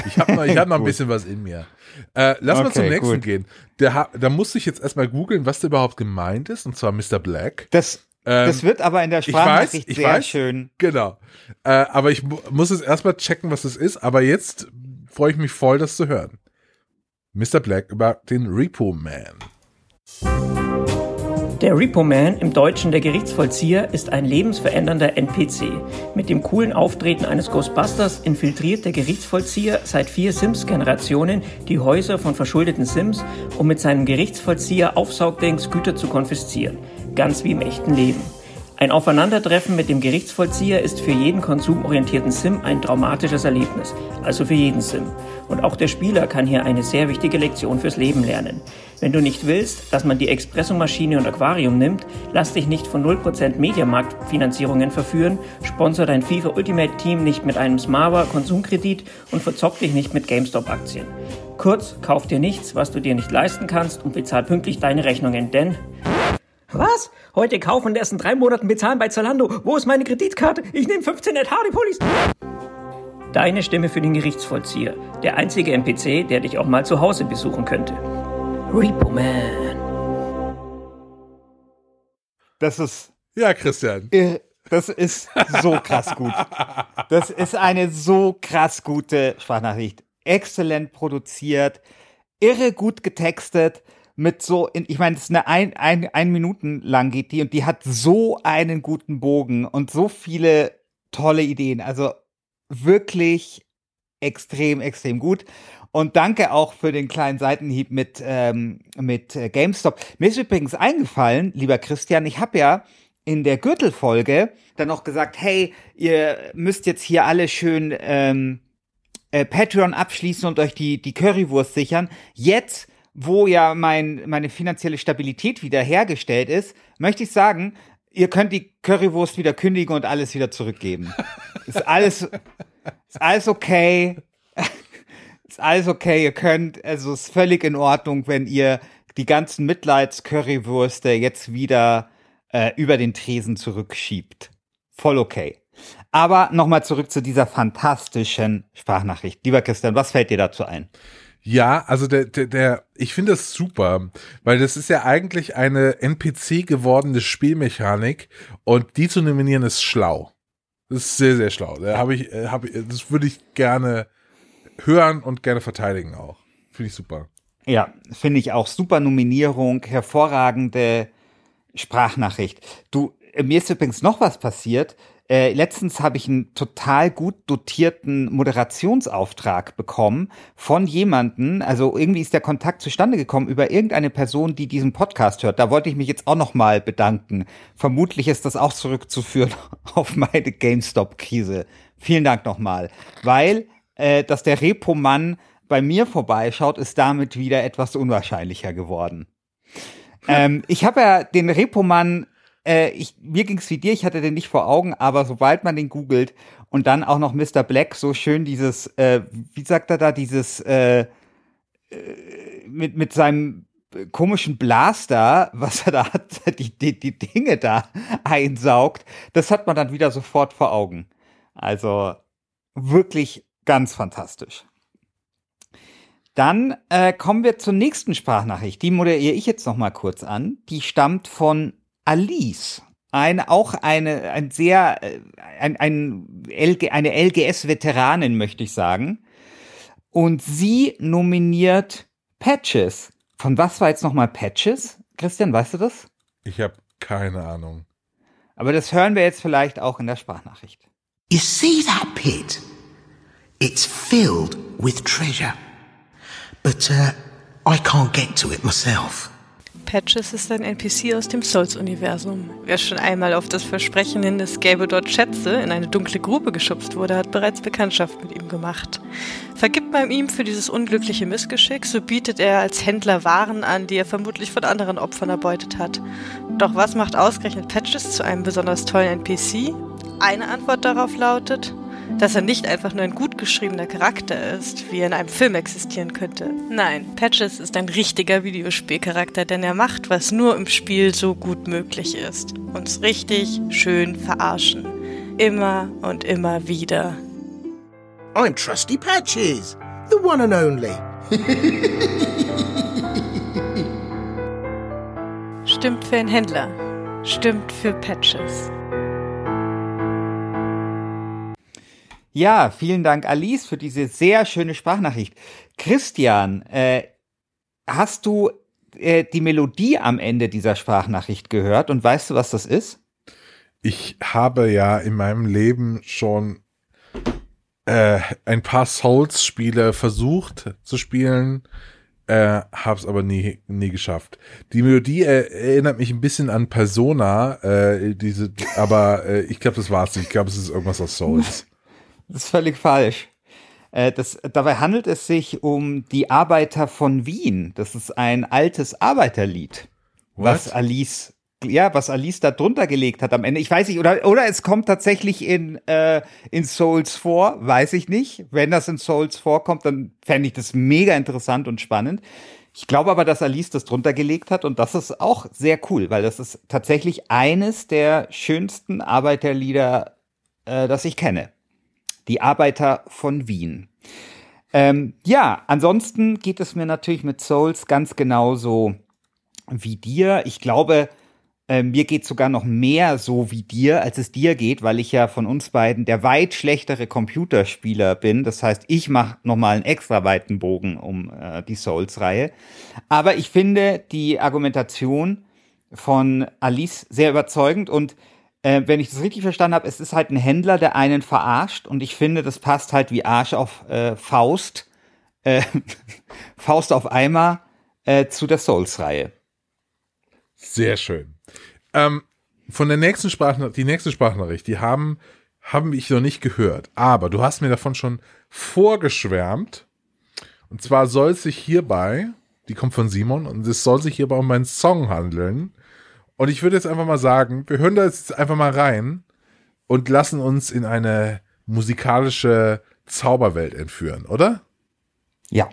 Ich habe noch, ich hab noch ein bisschen was in mir. Äh, lass mal Okay, zum nächsten gut. gehen. Der, da musste ich jetzt erstmal googeln, was da überhaupt gemeint ist, und zwar Mr. Black. Das, Ähm, das wird aber in der ich Sprachnachricht weiß, ich sehr weiß. schön. Genau. Äh, aber ich mu muss es erstmal checken, was es ist. Aber jetzt freue ich mich voll, das zu hören. Mr. Black über den Repo Man. Der Repo Man, im Deutschen der Gerichtsvollzieher, ist ein lebensverändernder NPC. Mit dem coolen Auftreten eines Ghostbusters infiltriert der Gerichtsvollzieher seit vier Sims-Generationen die Häuser von verschuldeten Sims, um mit seinem Gerichtsvollzieher Aufsaugdings Güter zu konfiszieren. Ganz wie im echten Leben. Ein Aufeinandertreffen mit dem Gerichtsvollzieher ist für jeden konsumorientierten Sim ein traumatisches Erlebnis, also für jeden Sim. Und auch der Spieler kann hier eine sehr wichtige Lektion fürs Leben lernen. Wenn du nicht willst, dass man die Espressomaschine und Aquarium nimmt, lass dich nicht von 0% Mediamarktfinanzierungen verführen, sponsor dein FIFA Ultimate Team nicht mit einem Smava Konsumkredit und verzock dich nicht mit GameStop-Aktien. Kurz, kauf dir nichts, was du dir nicht leisten kannst und bezahl pünktlich deine Rechnungen, denn was? Heute kaufen und erst in drei Monaten bezahlen bei Zalando. Wo ist meine Kreditkarte? Ich nehme 15 Net Hardy Pullis. Deine Stimme für den Gerichtsvollzieher. Der einzige NPC, der dich auch mal zu Hause besuchen könnte. Repo Man. Das ist Ja, Christian. irre. Das ist so krass gut. Das ist eine so krass gute Sprachnachricht. Exzellent produziert, irre gut getextet, mit so, in, ich meine, es ist eine ein, ein, ein Minuten lang geht die und die hat so einen guten Bogen und so viele tolle Ideen. Also wirklich extrem, extrem gut. Und danke auch für den kleinen Seitenhieb mit, ähm, mit äh, GameStop. Mir ist übrigens eingefallen, lieber Christian, ich habe ja in der Gürtelfolge dann noch gesagt, hey, ihr müsst jetzt hier alle schön ähm, äh, Patreon abschließen und euch die, die Currywurst sichern. Jetzt, wo ja mein, meine finanzielle Stabilität wieder hergestellt ist, möchte ich sagen, ihr könnt die Currywurst wieder kündigen und alles wieder zurückgeben. Ist alles, ist alles okay. Ist alles okay. Ihr könnt, also ist völlig in Ordnung, wenn ihr die ganzen Mitleids-Currywürste jetzt wieder äh, über den Tresen zurückschiebt. Voll okay. Aber nochmal zurück zu dieser fantastischen Sprachnachricht. Lieber Christian, was fällt dir dazu ein? Ja, also der, der, der ich finde das super, weil das ist ja eigentlich eine NPC gewordene Spielmechanik und die zu nominieren ist schlau. Das ist sehr, sehr schlau. Da habe ich, äh, hab, das würde ich gerne hören und gerne verteidigen auch. Finde ich super. Ja, finde ich auch super Nominierung, hervorragende Sprachnachricht. Du, äh, mir ist übrigens noch was passiert. Äh, letztens habe ich einen total gut dotierten Moderationsauftrag bekommen von jemanden. Also irgendwie ist der Kontakt zustande gekommen über irgendeine Person, die diesen Podcast hört. Da wollte ich mich jetzt auch noch mal bedanken. Vermutlich ist das auch zurückzuführen auf meine GameStop-Krise. Vielen Dank nochmal, weil äh, dass der Repo-Mann bei mir vorbeischaut, ist damit wieder etwas unwahrscheinlicher geworden. ähm, ich habe ja den Repo-Mann, äh, ich, mir ging's wie dir, ich hatte den nicht vor Augen, aber sobald man den googelt und dann auch noch Mr. Black so schön dieses, äh, wie sagt er da, dieses äh, äh, mit, mit seinem komischen Blaster, was er da hat, die, die, die Dinge da einsaugt, das hat man dann wieder sofort vor Augen. Also wirklich ganz fantastisch. Dann äh, kommen wir zur nächsten Sprachnachricht. Die moderiere ich jetzt noch mal kurz an. Die stammt von Alice. Eine, auch eine, ein sehr, äh, ein, ein LG, eine LGS-Veteranin, möchte ich sagen. Und sie nominiert Patches. Von was war jetzt noch mal Patches, Christian, weißt du das? Ich habe keine Ahnung. Aber das hören wir jetzt vielleicht auch in der Sprachnachricht. You see that pit? It's filled with treasure. But uh, I can't get to it myself. Patches ist ein NPC aus dem Souls-Universum. Wer schon einmal auf das Versprechen hin, es gäbe dort Schätze, in eine dunkle Grube geschubst wurde, hat bereits Bekanntschaft mit ihm gemacht. Vergibt man ihm für dieses unglückliche Missgeschick, so bietet er als Händler Waren an, die er vermutlich von anderen Opfern erbeutet hat. Doch was macht ausgerechnet Patches zu einem besonders tollen NPC? Eine Antwort darauf lautet, dass er nicht einfach nur ein gut geschriebener Charakter ist, wie er in einem Film existieren könnte. Nein, Patches ist ein richtiger Videospielcharakter, denn er macht, was nur im Spiel so gut möglich ist. Uns richtig schön verarschen. Immer und immer wieder. I'm Trusty Patches, the one and only. Stimmt für einen Händler. Stimmt für Patches. Ja, vielen Dank, Alice, für diese sehr schöne Sprachnachricht. Christian, äh, hast du äh, die Melodie am Ende dieser Sprachnachricht gehört und weißt du, was das ist? Ich habe ja in meinem Leben schon äh, ein paar Souls-Spiele versucht zu spielen, äh, hab's aber nie, nie geschafft. Die Melodie äh, erinnert mich ein bisschen an Persona, äh, diese, aber äh, ich glaube, das war's nicht. Ich glaube, es ist irgendwas aus Souls. Das ist völlig falsch. Äh, das, dabei handelt es sich um die Arbeiter von Wien. Das ist ein altes Arbeiterlied, What? was Alice, ja, was Alice da drunter gelegt hat am Ende. Ich weiß nicht, oder, oder es kommt tatsächlich in, äh, in Souls vor, weiß ich nicht. Wenn das in Souls vorkommt, dann fände ich das mega interessant und spannend. Ich glaube aber, dass Alice das drunter gelegt hat und das ist auch sehr cool, weil das ist tatsächlich eines der schönsten Arbeiterlieder, äh, das ich kenne. Die Arbeiter von Wien. Ähm, ja, ansonsten geht es mir natürlich mit Souls ganz genauso wie dir. Ich glaube, äh, mir geht sogar noch mehr so wie dir, als es dir geht, weil ich ja von uns beiden der weit schlechtere Computerspieler bin. Das heißt, ich mache noch mal einen extra weiten Bogen um äh, die Souls-Reihe. Aber ich finde die Argumentation von Alice sehr überzeugend und äh, wenn ich das richtig verstanden habe, es ist halt ein Händler, der einen verarscht und ich finde, das passt halt wie Arsch auf äh, Faust, äh, Faust auf Eimer äh, zu der Souls-Reihe. Sehr schön. Ähm, von der nächsten Sprachnachricht, die nächste Sprachnachricht, die haben, haben ich noch nicht gehört. Aber du hast mir davon schon vorgeschwärmt. Und zwar soll es sich hierbei, die kommt von Simon, und es soll sich hierbei um meinen Song handeln. Und ich würde jetzt einfach mal sagen, wir hören da jetzt einfach mal rein und lassen uns in eine musikalische Zauberwelt entführen, oder? Ja.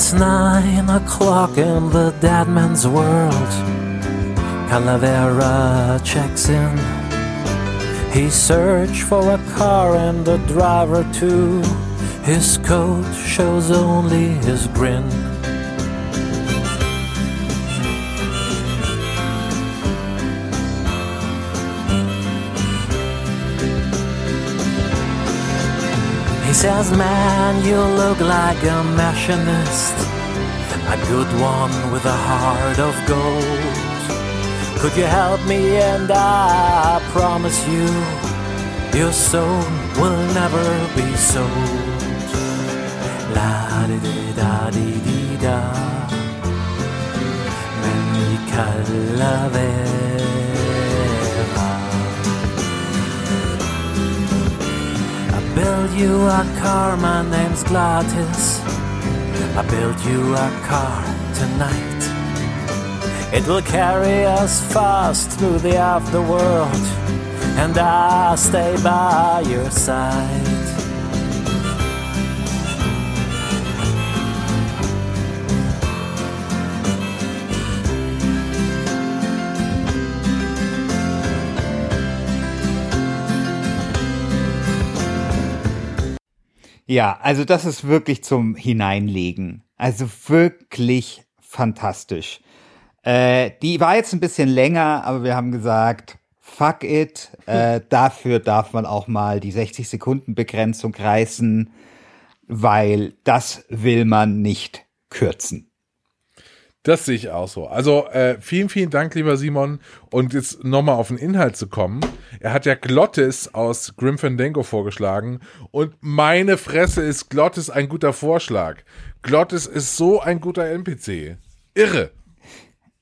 It's nine o'clock in the dead man's world. Calavera checks in. He searched for a car and a driver too. His coat shows only his grin. Says, Man, you look like a machinist, a good one with a heart of gold. Could you help me? And I promise you, your soul will never be sold. La di di da di di da, Many calavera. I build you a car, my name's Gladys. I build you a car tonight. It will carry us fast through the afterworld, and I'll stay by your side. Ja, also das ist wirklich zum Hineinlegen. Also wirklich fantastisch. Äh, die war jetzt ein bisschen länger, aber wir haben gesagt, fuck it. Äh, dafür darf man auch mal die 60 Sekunden Begrenzung reißen, weil das will man nicht kürzen. Das sehe ich auch so. Also äh, vielen, vielen Dank, lieber Simon. Und jetzt nochmal auf den Inhalt zu kommen. Er hat ja Glottis aus Grim Fandango vorgeschlagen. Und meine Fresse ist Glottis ein guter Vorschlag. Glottis ist so ein guter NPC. Irre.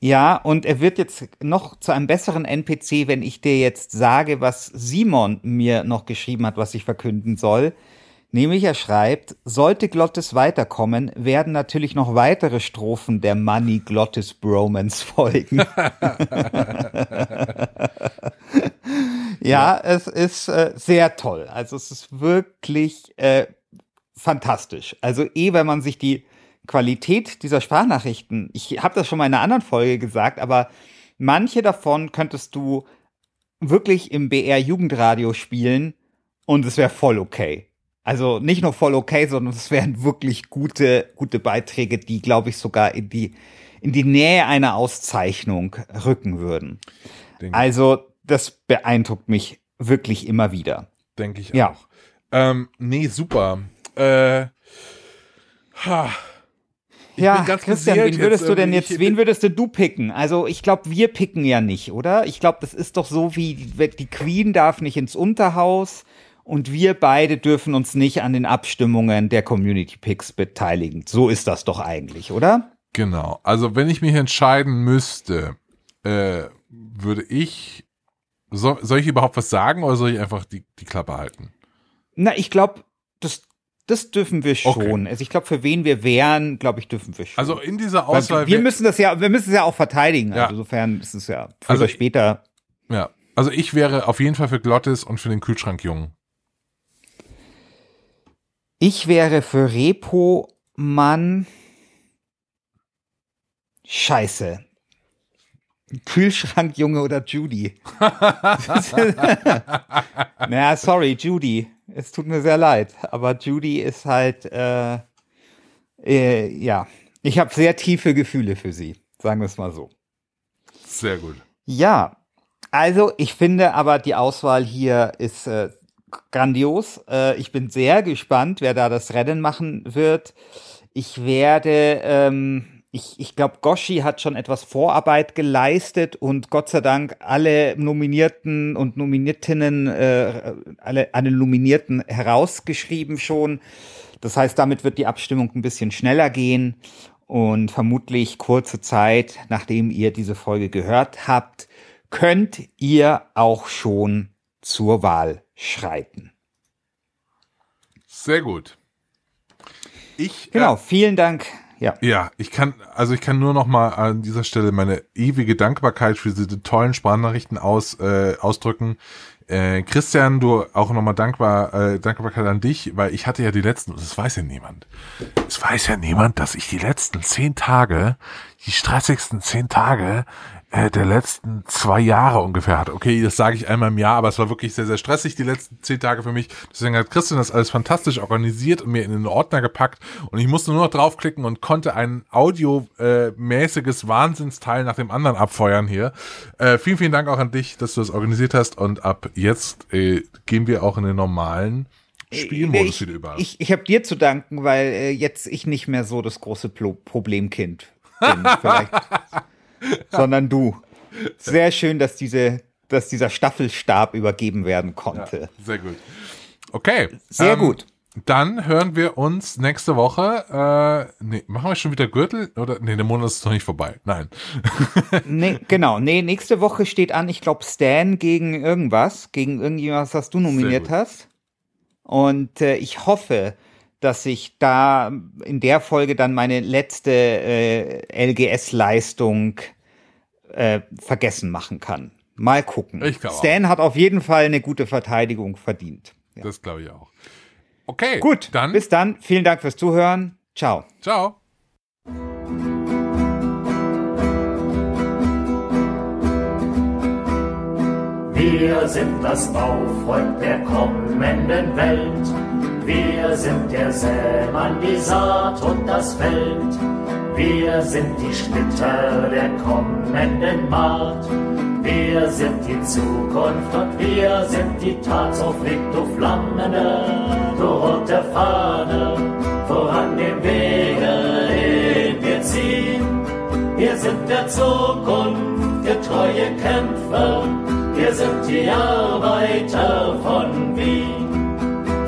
Ja, und er wird jetzt noch zu einem besseren NPC, wenn ich dir jetzt sage, was Simon mir noch geschrieben hat, was ich verkünden soll. Nämlich er schreibt, sollte Glottis weiterkommen, werden natürlich noch weitere Strophen der Money Glottis Bromance folgen. ja, ja, es ist äh, sehr toll. Also es ist wirklich äh, fantastisch. Also eh, wenn man sich die Qualität dieser Sprachnachrichten, ich habe das schon mal in einer anderen Folge gesagt, aber manche davon könntest du wirklich im BR Jugendradio spielen und es wäre voll okay. Also nicht nur voll okay, sondern es wären wirklich gute, gute Beiträge, die, glaube ich, sogar in die, in die Nähe einer Auszeichnung rücken würden. Denke also, das beeindruckt mich wirklich immer wieder. Denke ich ja. auch. Ähm, nee, super. Äh, ha. Ich ja, Christian, wen würdest jetzt, du denn jetzt, wen würdest du picken? Also ich glaube, wir picken ja nicht, oder? Ich glaube, das ist doch so wie die Queen darf nicht ins Unterhaus, und wir beide dürfen uns nicht an den Abstimmungen der Community Picks beteiligen. So ist das doch eigentlich, oder? Genau. Also wenn ich mich entscheiden müsste, äh, würde ich, soll, soll ich überhaupt was sagen oder soll ich einfach die, die Klappe halten? Na, ich glaube, das, das dürfen wir schon. Okay. Also ich glaube, für wen wir wären, glaube ich, dürfen wir schon. Also in dieser Auswahl. Weil wir müssen das ja, wir müssen es ja auch verteidigen. Ja. Also insofern ist es ja früher also, später. Ja. Also ich wäre auf jeden Fall für Glottis und für den Kühlschrankjungen. Ich wäre für Repo Mann. Scheiße. Kühlschrank Junge oder Judy. naja, sorry, Judy. Es tut mir sehr leid, aber Judy ist halt, äh, äh, ja, ich habe sehr tiefe Gefühle für sie, sagen wir es mal so. Sehr gut. Ja, also ich finde aber die Auswahl hier ist äh, grandios. Äh, ich bin sehr gespannt, wer da das Rennen machen wird. Ich werde, ähm, ich, ich glaube, Goshi hat schon etwas Vorarbeit geleistet und Gott sei Dank alle Nominierten und Nominiertinnen, äh, alle, alle Nominierten herausgeschrieben schon. Das heißt, damit wird die Abstimmung ein bisschen schneller gehen und vermutlich kurze Zeit, nachdem ihr diese Folge gehört habt, könnt ihr auch schon zur Wahl schreiten. Sehr gut. Ich, genau, äh, vielen Dank. Ja. ja, ich kann, also ich kann nur noch mal an dieser Stelle meine ewige Dankbarkeit für diese tollen Sprachnachrichten aus, äh, ausdrücken. Äh, Christian, du auch nochmal dankbar, äh, Dankbarkeit an dich, weil ich hatte ja die letzten, das weiß ja niemand. Es weiß ja niemand, dass ich die letzten zehn Tage, die stressigsten zehn Tage äh, der letzten zwei Jahre ungefähr hat. Okay, das sage ich einmal im Jahr, aber es war wirklich sehr, sehr stressig die letzten zehn Tage für mich. Deswegen hat Christian das alles fantastisch organisiert und mir in den Ordner gepackt und ich musste nur noch draufklicken und konnte ein audiomäßiges äh, Wahnsinnsteil nach dem anderen abfeuern hier. Äh, vielen, vielen Dank auch an dich, dass du das organisiert hast und ab jetzt äh, gehen wir auch in den normalen äh, Spielmodus ich, wieder über. Ich, ich habe dir zu danken, weil äh, jetzt ich nicht mehr so das große Pro Problemkind bin. Vielleicht sondern du. Sehr schön, dass diese, dass dieser Staffelstab übergeben werden konnte. Ja, sehr gut. Okay. Sehr ähm, gut. Dann hören wir uns nächste Woche. Äh, nee, machen wir schon wieder Gürtel? Oder nee, der Monat ist noch nicht vorbei. Nein. nee, genau. Nee, nächste Woche steht an, ich glaube, Stan gegen irgendwas, gegen irgendwas, was du nominiert hast. Und äh, ich hoffe, dass ich da in der Folge dann meine letzte äh, LGS-Leistung äh, vergessen machen kann. Mal gucken. Ich Stan auch. hat auf jeden Fall eine gute Verteidigung verdient. Ja. Das glaube ich auch. Okay. Gut, dann. Bis dann. Vielen Dank fürs Zuhören. Ciao. Ciao. Wir sind das Bauvolk der kommenden Welt. Wir sind der Sämann, die Saat und das Feld. Wir sind die Splitter der kommenden Maat. Wir sind die Zukunft und wir sind die Tat. So flieg du flammende, du rote Fahne, voran dem Wege, den wir ziehen. Wir sind der Zukunft getreue Kämpfer, wir sind die Arbeiter von Wien.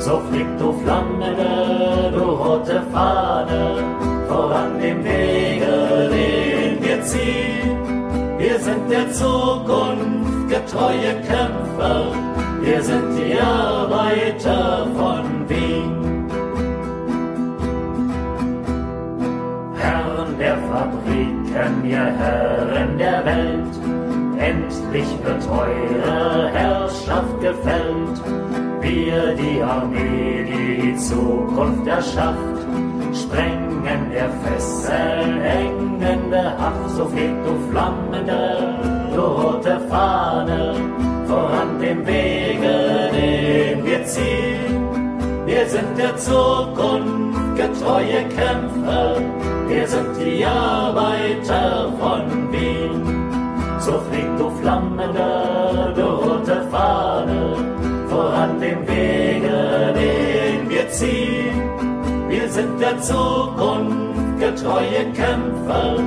So flieg du flammende, du rote Fahne, voran dem Wege, den wir ziehen. Wir sind der Zukunft getreue Kämpfer, wir sind die Arbeiter von Wien. Herren der Fabriken, ihr Herren der Welt, endlich wird eure Herrschaft gefällt. Wir, die Armee, die die Zukunft erschafft, sprengen der Fesseln hängende Haft, so flieg du flammende, du rote Fahne, voran dem Wege, den wir ziehen. Wir sind der Zukunft getreue Kämpfer, wir sind die Arbeiter von Wien. So flieg du flammende, du Wege, den wir ziehen. Wir sind der Zukunft getreue Kämpfer,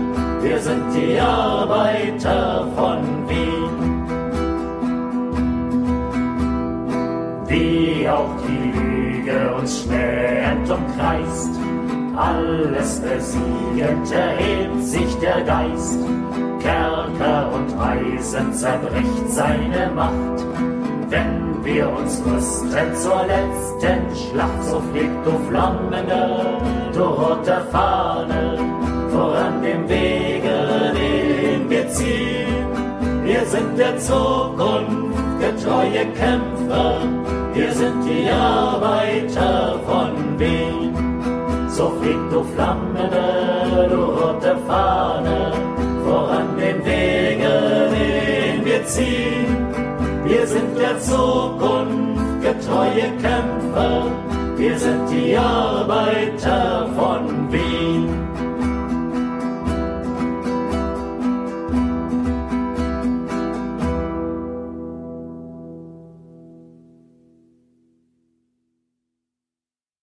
wir sind die Arbeiter von Wien. Wie auch die Lüge uns schmähend umkreist, alles besiegend erhebt sich der Geist. Kerker und Eisen zerbricht seine Macht, wenn wir uns rüsten zur letzten Schlacht, so flieg du flammende, du rote Fahne, voran dem Wege, den wir ziehen. Wir sind der Zukunft getreue Kämpfer, wir sind die Arbeiter von Wien. So flieg du flammende, du rote Fahne, voran dem Wege, den wir ziehen. Wir sind der Zukunft getreue Kämpfer, wir sind die Arbeiter von